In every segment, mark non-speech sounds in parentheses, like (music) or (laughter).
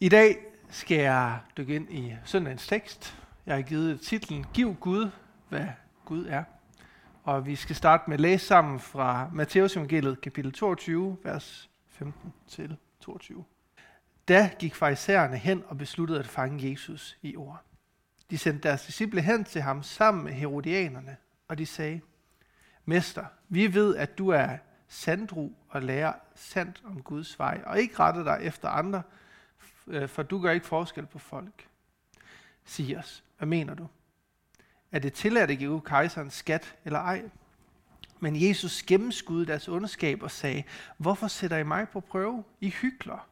I dag skal jeg dykke ind i søndagens tekst. Jeg har givet titlen Giv Gud, hvad Gud er. Og vi skal starte med at læse sammen fra Matteus evangeliet kapitel 22, vers 15 til 22. Da gik farisæerne hen og besluttede at fange Jesus i ord. De sendte deres disciple hen til ham sammen med herodianerne, og de sagde, Mester, vi ved, at du er sandru og lærer sandt om Guds vej, og ikke retter dig efter andre, Øh, for du gør ikke forskel på folk. Sig os, hvad mener du? Er det tilladt at give kejseren skat eller ej? Men Jesus gennemskudde deres ondskab og sagde, hvorfor sætter I mig på prøve? I hykler.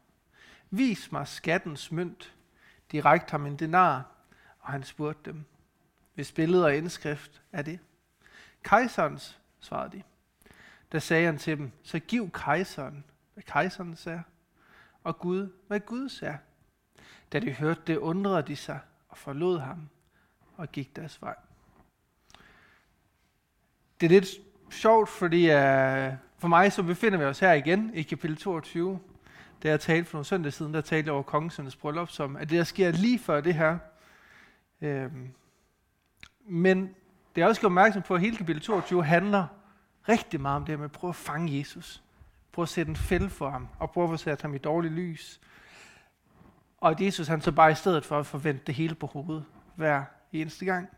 Vis mig skattens mønt. De rækte ham en denar, og han spurgte dem, hvis billede og indskrift er det? Kejserens, svarede de. Da sagde han til dem, så giv kejseren, hvad kejseren er, og Gud, hvad Gud er. Da de hørte det, undrede de sig og forlod ham og gik deres vej. Det er lidt sjovt, fordi uh, for mig så befinder vi os her igen i kapitel 22. Da jeg talte for nogle søndage siden, der talte jeg over kongens bryllup, som at det der sker lige før det her. Øhm, men det er også opmærksom på, at hele kapitel 22 handler rigtig meget om det med at prøve at fange Jesus. Prøve at sætte en fælde for ham, og prøve at sætte ham i dårligt lys. Og at Jesus han så bare i stedet for at forvente det hele på hovedet hver eneste gang.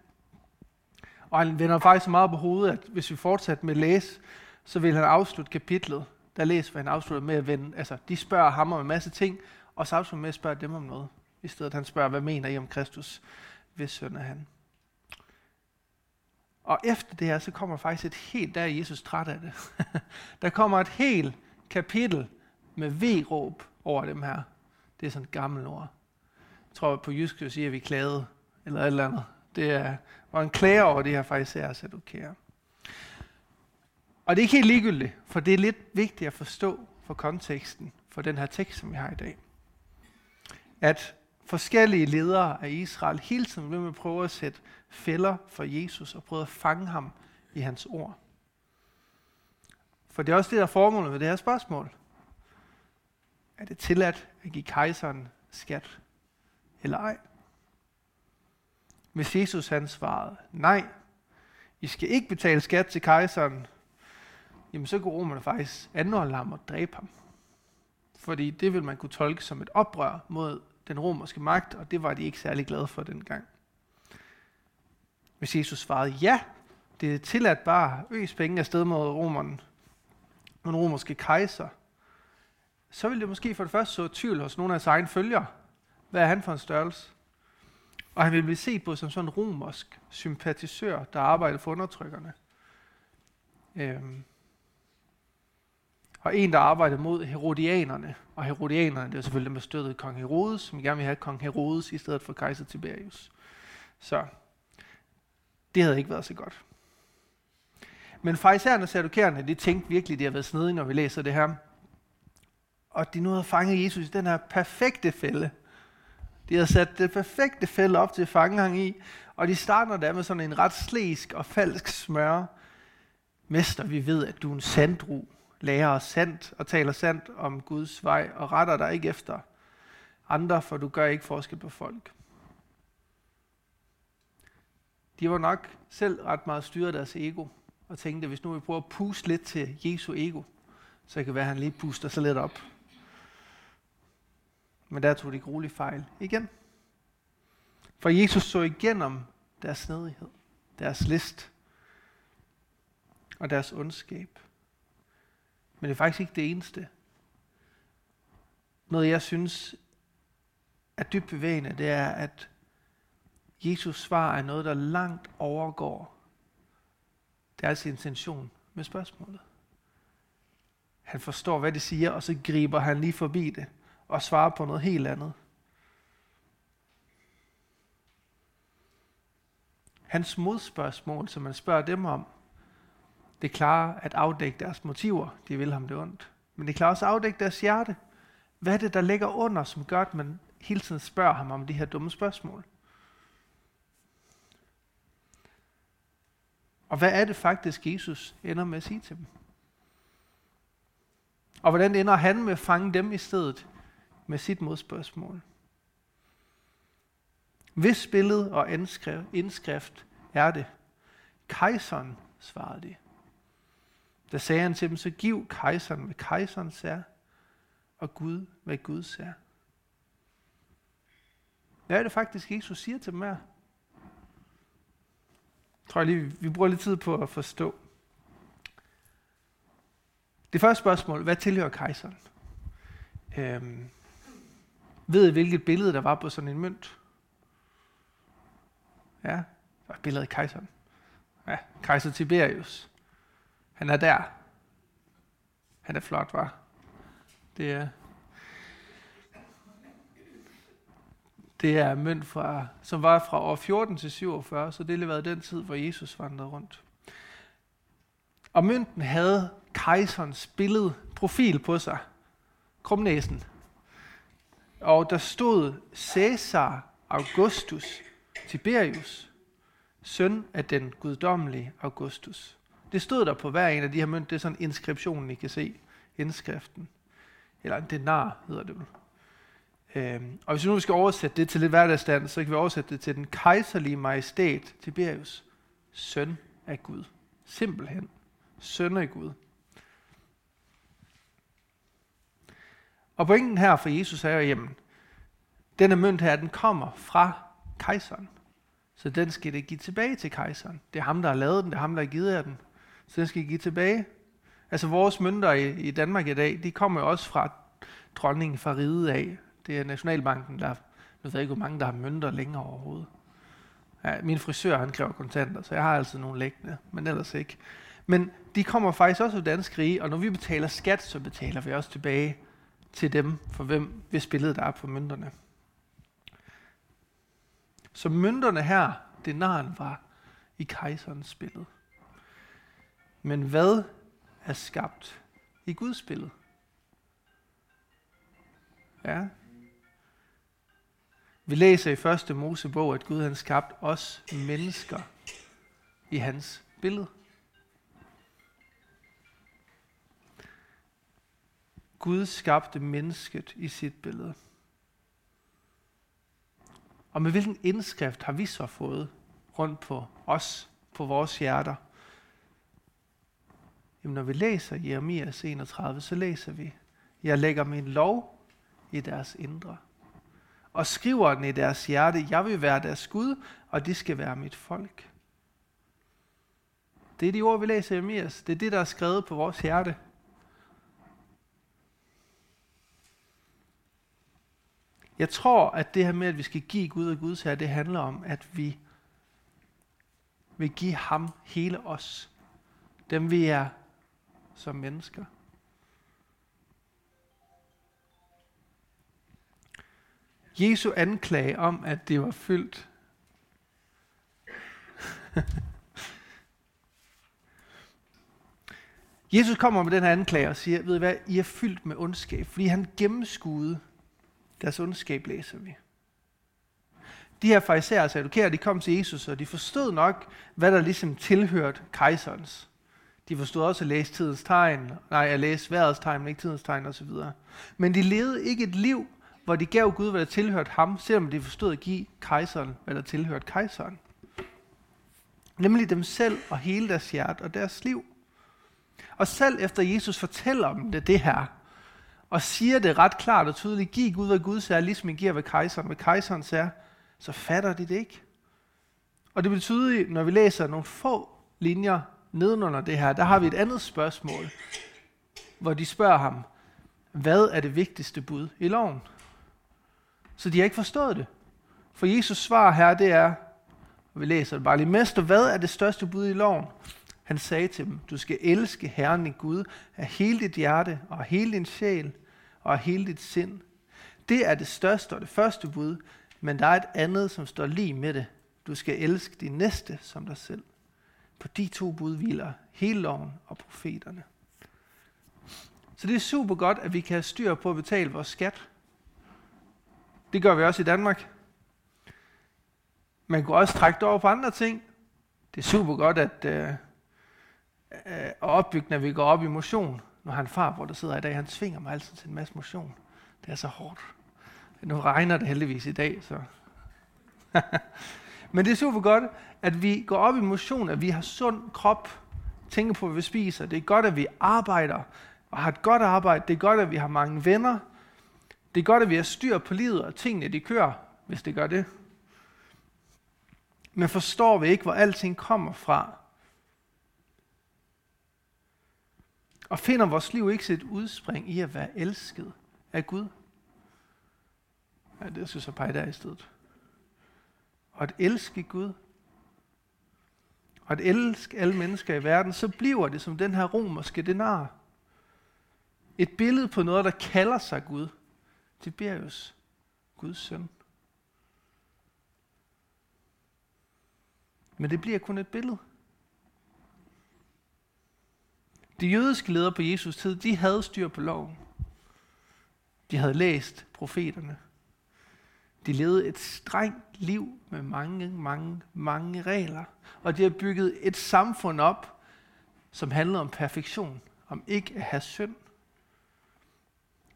Og han vender faktisk så meget på hovedet, at hvis vi fortsætter med at læse, så vil han afslutte kapitlet. Der læser hvad han afslutter med at vende. Altså, de spørger ham om en masse ting, og så afslutter med at spørge dem om noget. I stedet at han spørger, hvad mener I om Kristus? Hvis søn er han. Og efter det her, så kommer faktisk et helt, der er Jesus træt af det. (laughs) der kommer et helt kapitel med V-råb over dem her. Det er sådan et gammelt ord. Jeg tror på jysk, at sige, at vi klagede, eller et eller andet. Det er, var en klager over det her faktisk er sadukære. Og det er ikke helt ligegyldigt, for det er lidt vigtigt at forstå for konteksten for den her tekst, som vi har i dag. At forskellige ledere af Israel hele tiden vil med at prøve at sætte fælder for Jesus og prøve at fange ham i hans ord. For det er også det, der er formålet med det her spørgsmål. Er det tilladt at give kejseren skat eller ej? Hvis Jesus han svarede, nej, I skal ikke betale skat til kejseren, jamen så kunne romerne faktisk anholde ham og dræbe ham. Fordi det vil man kunne tolke som et oprør mod den romerske magt, og det var de ikke særlig glade for dengang. Hvis Jesus svarede ja, det er tilladt bare øs penge afsted mod romerne, den romerske kejser, så vil det måske for det første så tvivl hos nogle af sine egne følgere. Hvad er han for en størrelse? Og han vil blive set på som sådan en romersk sympatisør, der arbejder for undertrykkerne. Øhm. Og en, der arbejder mod herodianerne. Og herodianerne, det er selvfølgelig dem, der støttede kong Herodes, som gerne vil have kong Herodes i stedet for kejser Tiberius. Så det havde ikke været så godt. Men fejserne og sadukærerne, de tænkte virkelig, de har været snedige, når vi læser det her. Og de nu havde fanget Jesus i den her perfekte fælde. De har sat det perfekte fælde op til at fange ham i, og de starter der med sådan en ret slæsk og falsk smør. Mester, vi ved, at du er en sandru, lærer os sandt og taler sandt om Guds vej og retter dig ikke efter andre, for du gør ikke forskel på folk. De var nok selv ret meget styret af deres ego, og tænkte, at hvis nu vi prøver at puste lidt til Jesu ego, så kan det være, at han lige puster sig lidt op. Men der tog de grueligt fejl igen. For Jesus så igennem deres snedighed, deres list og deres ondskab. Men det er faktisk ikke det eneste. Noget jeg synes er dybt bevægende, det er, at Jesus svar er noget, der langt overgår deres intention med spørgsmålet. Han forstår, hvad det siger, og så griber han lige forbi det og svare på noget helt andet. Hans modspørgsmål, som man spørger dem om, det klarer at afdække deres motiver. De vil ham det ondt. Men det klarer også at afdække deres hjerte. Hvad er det, der ligger under, som gør, at man hele tiden spørger ham om de her dumme spørgsmål? Og hvad er det faktisk, Jesus ender med at sige til dem? Og hvordan ender han med at fange dem i stedet med sit modspørgsmål? Hvis billede og indskrift er det? Kejseren, svarede de. Da sagde han til dem, så giv kejseren, hvad kejseren er, og Gud, hvad Gud er. Hvad er det faktisk, Jesus siger til dem her? Jeg tror jeg lige, vi bruger lidt tid på at forstå. Det første spørgsmål, hvad tilhører kejseren? Øhm, ved I, hvilket billede der var på sådan en mønt? Ja, der var billedet af kejseren. Ja, kejser Tiberius. Han er der. Han er flot, var. Det er, det er mønt, fra, som var fra år 14 til 47, så det har været den tid, hvor Jesus vandrede rundt. Og mønten havde kejserens billede, profil på sig. Krumnæsen. Og der stod Caesar Augustus Tiberius, søn af den guddommelige Augustus. Det stod der på hver en af de her mønt. Det er sådan inskriptionen, I kan se. Indskriften. Eller en denar hedder det vel. Øhm, og hvis vi nu skal oversætte det til lidt hverdagsstand, så kan vi oversætte det til den kejserlige majestæt Tiberius, søn af Gud. Simpelthen. Søn af Gud. Og pointen her for Jesus er jo, jamen, denne mønt her, den kommer fra kejseren. Så den skal det give tilbage til kejseren. Det er ham, der har lavet den, det er ham, der har givet jer den. Så den skal I give tilbage. Altså vores mønter i, i Danmark i dag, de kommer jo også fra dronningen fra riget af. Det er Nationalbanken, der, nu ved jeg ikke, hvor mange der har mønter længere overhovedet. Ja, min frisør, han kræver kontanter, så jeg har altid nogle læggende, men ellers ikke. Men de kommer faktisk også af dansk rige, og når vi betaler skat, så betaler vi også tilbage til dem, for hvem, hvis billedet der er på mønterne. Så mønterne her, denaren var i kejserens billede. Men hvad er skabt i Guds billede? Ja. Vi læser i første Mosebog, at Gud han skabt os mennesker i hans billede. Gud skabte mennesket i sit billede. Og med hvilken indskrift har vi så fået rundt på os, på vores hjerter? Jamen, når vi læser Jeremias 31, så læser vi, jeg lægger min lov i deres indre, og skriver den i deres hjerte, jeg vil være deres Gud, og de skal være mit folk. Det er de ord, vi læser i Jeremias. Det er det, der er skrevet på vores hjerte. Jeg tror, at det her med, at vi skal give Gud og Guds her, det handler om, at vi vil give ham hele os. Dem vi er som mennesker. Jesu anklage om, at det var fyldt. (laughs) Jesus kommer med den her anklage og siger, ved I hvad, I er fyldt med ondskab, fordi han gennemskuede deres ondskab læser vi. De her farisæer og sadukærer, de kom til Jesus, og de forstod nok, hvad der ligesom tilhørte kejserens. De forstod også at læse tidens tegn, nej, at læse vejrets tegn, men ikke tidens tegn osv. Men de levede ikke et liv, hvor de gav Gud, hvad der tilhørte ham, selvom de forstod at give kejseren, hvad der tilhørte kejseren. Nemlig dem selv og hele deres hjerte og deres liv. Og selv efter Jesus fortæller dem det, det her, og siger det ret klart og tydeligt, giv Gud, hvad Gud er, ligesom I giver hvad kejseren, hvad kejseren er, så fatter de det ikke. Og det betyder, når vi læser nogle få linjer nedenunder det her, der har vi et andet spørgsmål, hvor de spørger ham, hvad er det vigtigste bud i loven? Så de har ikke forstået det. For Jesus svar her, det er, og vi læser det bare lige, Mester, hvad er det største bud i loven? Han sagde til dem, du skal elske Herren din Gud af hele dit hjerte og af hele din sjæl og af hele dit sind. Det er det største og det første bud, men der er et andet, som står lige med det. Du skal elske din næste som dig selv. På de to bud hviler hele loven og profeterne. Så det er super godt, at vi kan have styr på at betale vores skat. Det gør vi også i Danmark. Man kan også trække det over på andre ting. Det er super godt, at øh, øh, og opbygge, når vi går op i motion. Nu har en far, hvor der sidder i dag, han svinger mig altid til en masse motion. Det er så hårdt. Nu regner det heldigvis i dag, så (laughs) Men det er super godt, at vi går op i motion, at vi har sund krop, tænker på, hvad vi spiser. Det er godt, at vi arbejder og har et godt arbejde. Det er godt, at vi har mange venner. Det er godt, at vi har styr på livet, og tingene de kører, hvis det gør det. Men forstår vi ikke, hvor alting kommer fra? Og finder vores liv ikke sit udspring i at være elsket af Gud? Ja, det synes jeg bare der i stedet. Og at elske Gud, og at elske alle mennesker i verden, så bliver det som den her romerske denar. Et billede på noget, der kalder sig Gud. Tiberius, Guds søn. Men det bliver kun et billede. De jødiske ledere på Jesus tid, de havde styr på loven. De havde læst profeterne. De levede et strengt liv med mange, mange, mange regler. Og de har bygget et samfund op, som handlede om perfektion, om ikke at have synd.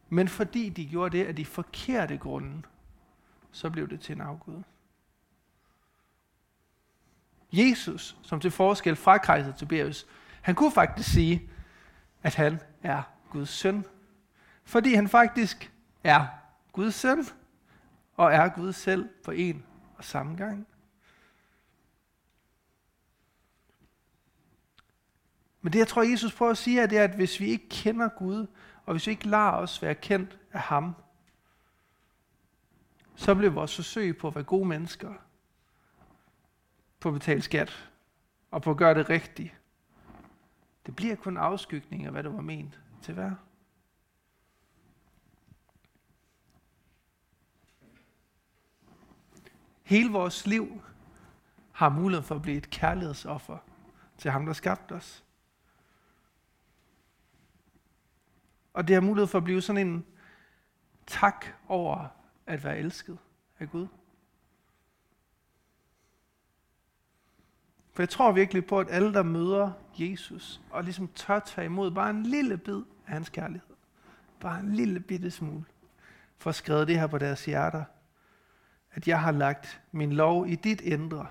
Men fordi de gjorde det af de forkerte grunde, så blev det til en afgud. Jesus, som til forskel fra kejser Tiberius, han kunne faktisk sige, at han er Guds søn. Fordi han faktisk er Guds søn, og er Gud selv på en og samme gang. Men det, jeg tror, Jesus prøver at sige, er, det er, at hvis vi ikke kender Gud, og hvis vi ikke lader os være kendt af ham, så bliver vores forsøg på at være gode mennesker, på at betale skat, og på at gøre det rigtigt, det bliver kun afskygning af, hvad det var ment til at være. Hele vores liv har mulighed for at blive et kærlighedsoffer til ham, der skabte os. Og det har mulighed for at blive sådan en tak over at være elsket af Gud. For jeg tror virkelig på, at alle, der møder Jesus, og ligesom tør tage imod bare en lille bid af hans kærlighed, bare en lille bitte smule, for at skrive det her på deres hjerter, at jeg har lagt min lov i dit indre.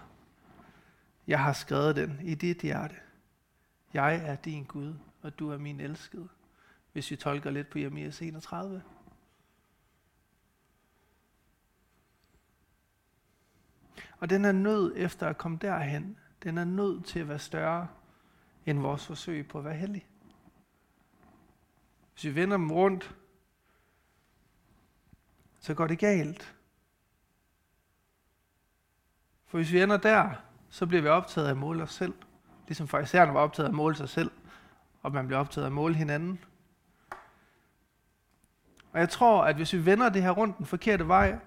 Jeg har skrevet den i dit hjerte. Jeg er din Gud, og du er min elskede. Hvis vi tolker lidt på Jeremias 31. Og den er nød efter at komme derhen, den er nødt til at være større end vores forsøg på at være hellig. Hvis vi vender dem rundt, så går det galt. For hvis vi ender der, så bliver vi optaget af at måle os selv. Ligesom farisæerne var optaget af at måle sig selv, og man bliver optaget af at måle hinanden. Og jeg tror, at hvis vi vender det her rundt den forkerte vej,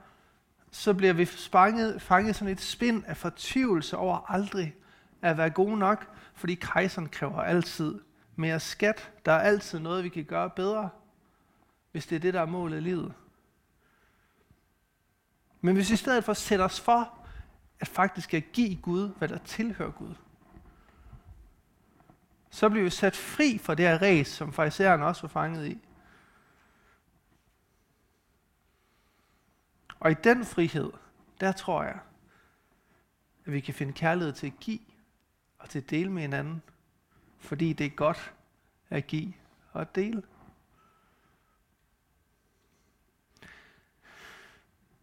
så bliver vi fanget, fanget sådan et spind af fortvivlelse over aldrig at være gode nok, fordi kejseren kræver altid mere skat. Der er altid noget, vi kan gøre bedre, hvis det er det, der er målet i livet. Men hvis vi i stedet for sætter os for, at faktisk at give Gud, hvad der tilhører Gud, så bliver vi sat fri fra det her res, som farisæerne også var fanget i. Og i den frihed, der tror jeg, at vi kan finde kærlighed til at give, og til at dele med hinanden, fordi det er godt at give og at dele.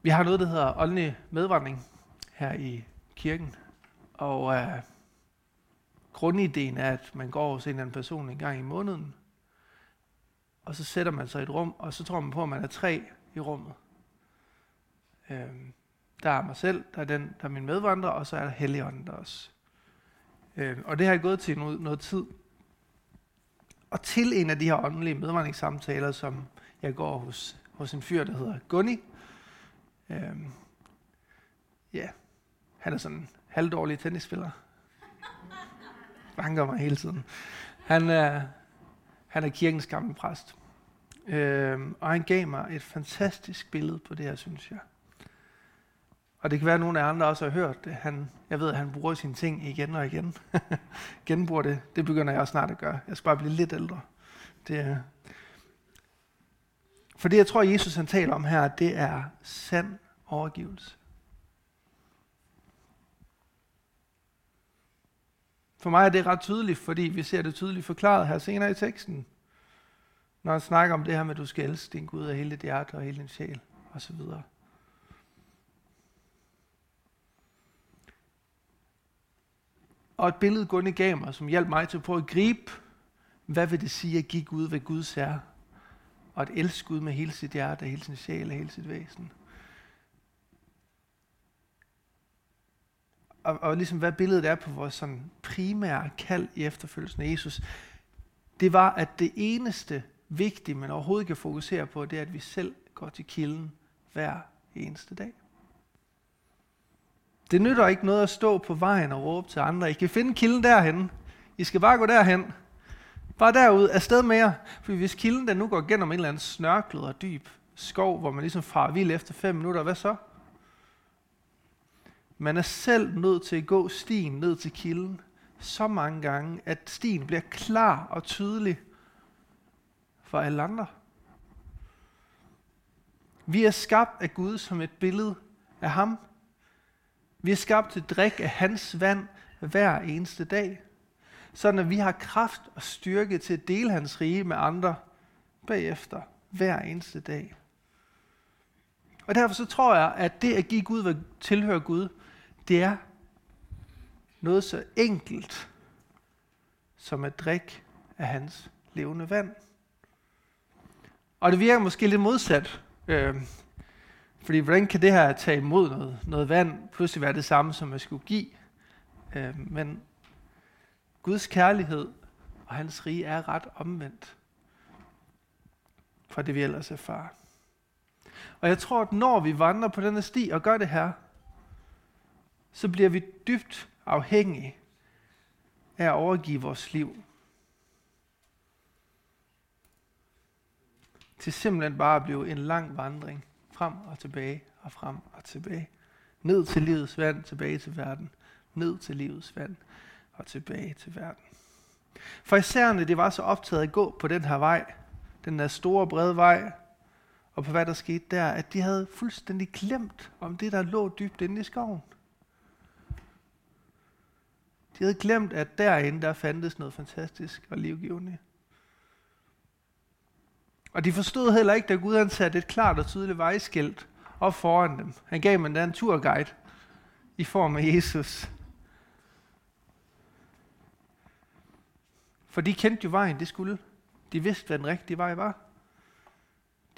Vi har noget, der hedder åndelig medvandring her i kirken, og øh, grundideen er, at man går hos en eller anden person en gang i måneden, og så sætter man sig i et rum, og så tror man på, at man er tre i rummet. Øh, der er mig selv, der er, den, der er min medvandrer, og så er der Helligånden der også. Øh, og det har jeg gået til noget, noget tid. Og til en af de her åndelige medvandringssamtaler, som jeg går hos, hos en fyr, der hedder Gunni. Øh, ja, han er sådan en halvdårlig tennisspiller. Banker mig hele tiden. Han er, han er kirkens gamle præst. Øh, og han gav mig et fantastisk billede på det her, synes jeg. Og det kan være, at nogle af andre også har hørt det. Han, jeg ved, at han bruger sine ting igen og igen. (laughs) Genbruger det. Det begynder jeg også snart at gøre. Jeg skal bare blive lidt ældre. Det, er... for det, jeg tror, Jesus han taler om her, det er sand overgivelse. For mig er det ret tydeligt, fordi vi ser det tydeligt forklaret her senere i teksten. Når han snakker om det her med, at du skal elske din Gud af hele dit hjerte og hele din sjæl osv. Og et billede Gunne gav mig, som hjalp mig til at prøve at gribe, hvad vil det sige at give Gud, hvad Guds er? Og at elske Gud med hele sit hjerte, hele sin sjæl og hele sit væsen. Og, og ligesom hvad billedet er på vores sådan primære kald i efterfølgelsen af Jesus, det var, at det eneste vigtige, man overhovedet kan fokusere på, det er, at vi selv går til kilden hver eneste dag. Det nytter ikke noget at stå på vejen og råbe til andre. I kan finde kilden derhen. I skal bare gå derhen. Bare derud, afsted med jer. For hvis kilden den nu går gennem en eller anden snørklet og dyb skov, hvor man ligesom farer vild efter fem minutter, hvad så? Man er selv nødt til at gå stien ned til kilden så mange gange, at stien bliver klar og tydelig for alle andre. Vi er skabt af Gud som et billede af ham. Vi er skabt til drik af hans vand hver eneste dag. Sådan at vi har kraft og styrke til at dele hans rige med andre bagefter hver eneste dag. Og derfor så tror jeg, at det at give Gud, hvad tilhører Gud, det er noget så enkelt som at drikke af hans levende vand. Og det virker måske lidt modsat. Øh, fordi hvordan kan det her tage imod noget, noget vand pludselig være det samme, som at skulle give? Øh, men Guds kærlighed og hans rige er ret omvendt fra det, vi ellers erfarer. Og jeg tror, at når vi vandrer på denne sti og gør det her, så bliver vi dybt afhængige af at overgive vores liv til simpelthen bare at blive en lang vandring frem og tilbage og frem og tilbage. Ned til livets vand, tilbage til verden. Ned til livets vand og tilbage til verden. For isærne, det var så optaget at gå på den her vej, den der store brede vej, og på hvad der skete der, at de havde fuldstændig glemt om det, der lå dybt inde i skoven. De havde glemt, at derinde der fandtes noget fantastisk og livgivende. Og de forstod heller ikke, da Gud han satte et klart og tydeligt vejskilt op foran dem. Han gav dem en turguide i form af Jesus. For de kendte jo vejen, det skulle. De vidste, hvad den rigtige vej var.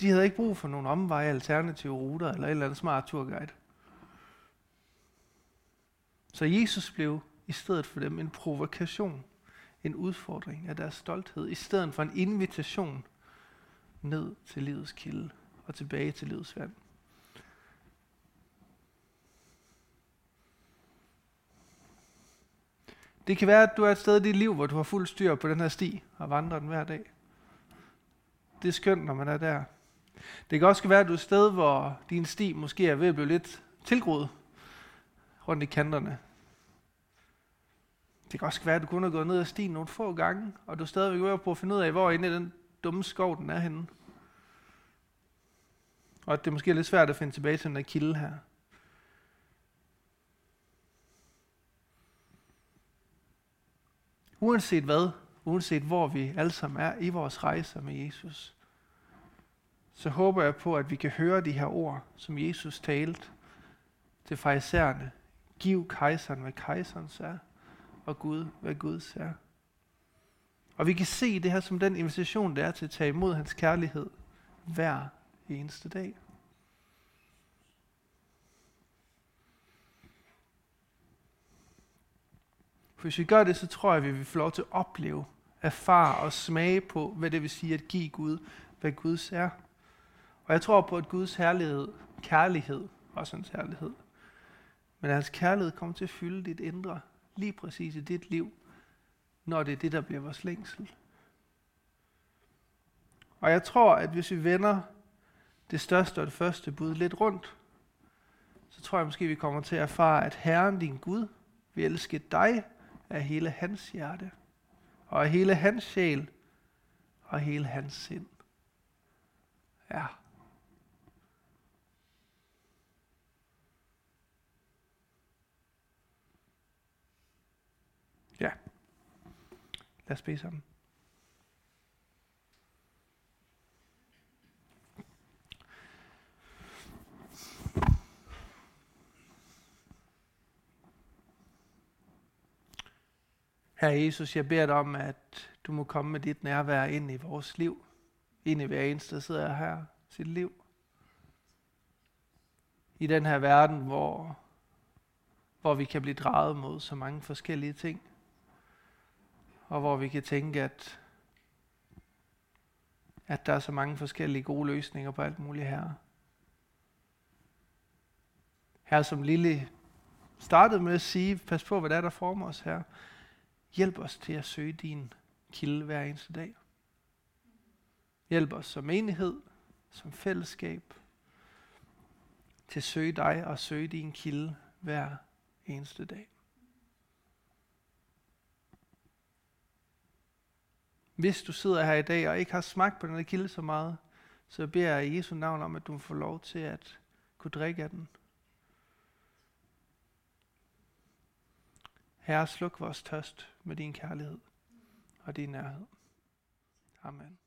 De havde ikke brug for nogen omveje, alternative ruter eller et eller andet smart turguide. Så Jesus blev i stedet for dem en provokation, en udfordring af deres stolthed, i stedet for en invitation ned til livets kilde og tilbage til livets vand. Det kan være, at du er et sted i dit liv, hvor du har fuld styr på den her sti og vandrer den hver dag. Det er skønt, når man er der. Det kan også være, at du er et sted, hvor din sti måske er ved at blive lidt tilgroet rundt i kanterne. Det kan også være, at du kun har gået ned ad stien nogle få gange, og du stadigvæk er på at finde ud af, hvor inde i den dumme skov den er henne. Og at det måske er lidt svært at finde tilbage til den der kilde her. Uanset hvad, uanset hvor vi alle sammen er i vores rejser med Jesus, så håber jeg på, at vi kan høre de her ord, som Jesus talte til farisæerne. Giv kejseren, hvad kejserens er, og Gud, hvad Guds er. Og vi kan se det her som den invitation, det er til at tage imod hans kærlighed hver eneste dag. For hvis vi gør det, så tror jeg, at vi vil få lov til at opleve, erfare og smage på, hvad det vil sige at give Gud, hvad Guds er. Og jeg tror på, at Guds herlighed, kærlighed, også hans herlighed, men hans kærlighed kommer til at fylde dit indre, lige præcis i dit liv, når det er det, der bliver vores længsel. Og jeg tror, at hvis vi vender det største og det første bud lidt rundt, så tror jeg måske, vi kommer til at erfare, at Herren din Gud vil elske dig af hele hans hjerte, og af hele hans sjæl, og hele hans sind. Ja. Ja. Lad os bede sammen. Herre Jesus, jeg beder dig om, at du må komme med dit nærvær ind i vores liv. Ind i hver eneste, der sidder her, sit liv. I den her verden, hvor, hvor vi kan blive draget mod så mange forskellige ting. Og hvor vi kan tænke, at, at der er så mange forskellige gode løsninger på alt muligt her. Her som Lille startede med at sige, pas på, hvad der er, der former os her. Hjælp os til at søge din kilde hver eneste dag. Hjælp os som enhed, som fællesskab, til at søge dig og søge din kilde hver eneste dag. Hvis du sidder her i dag og ikke har smagt på den her kilde så meget, så beder jeg i Jesu navn om, at du får lov til at kunne drikke af den. Herre, sluk vores tørst med din kærlighed og din nærhed. Amen.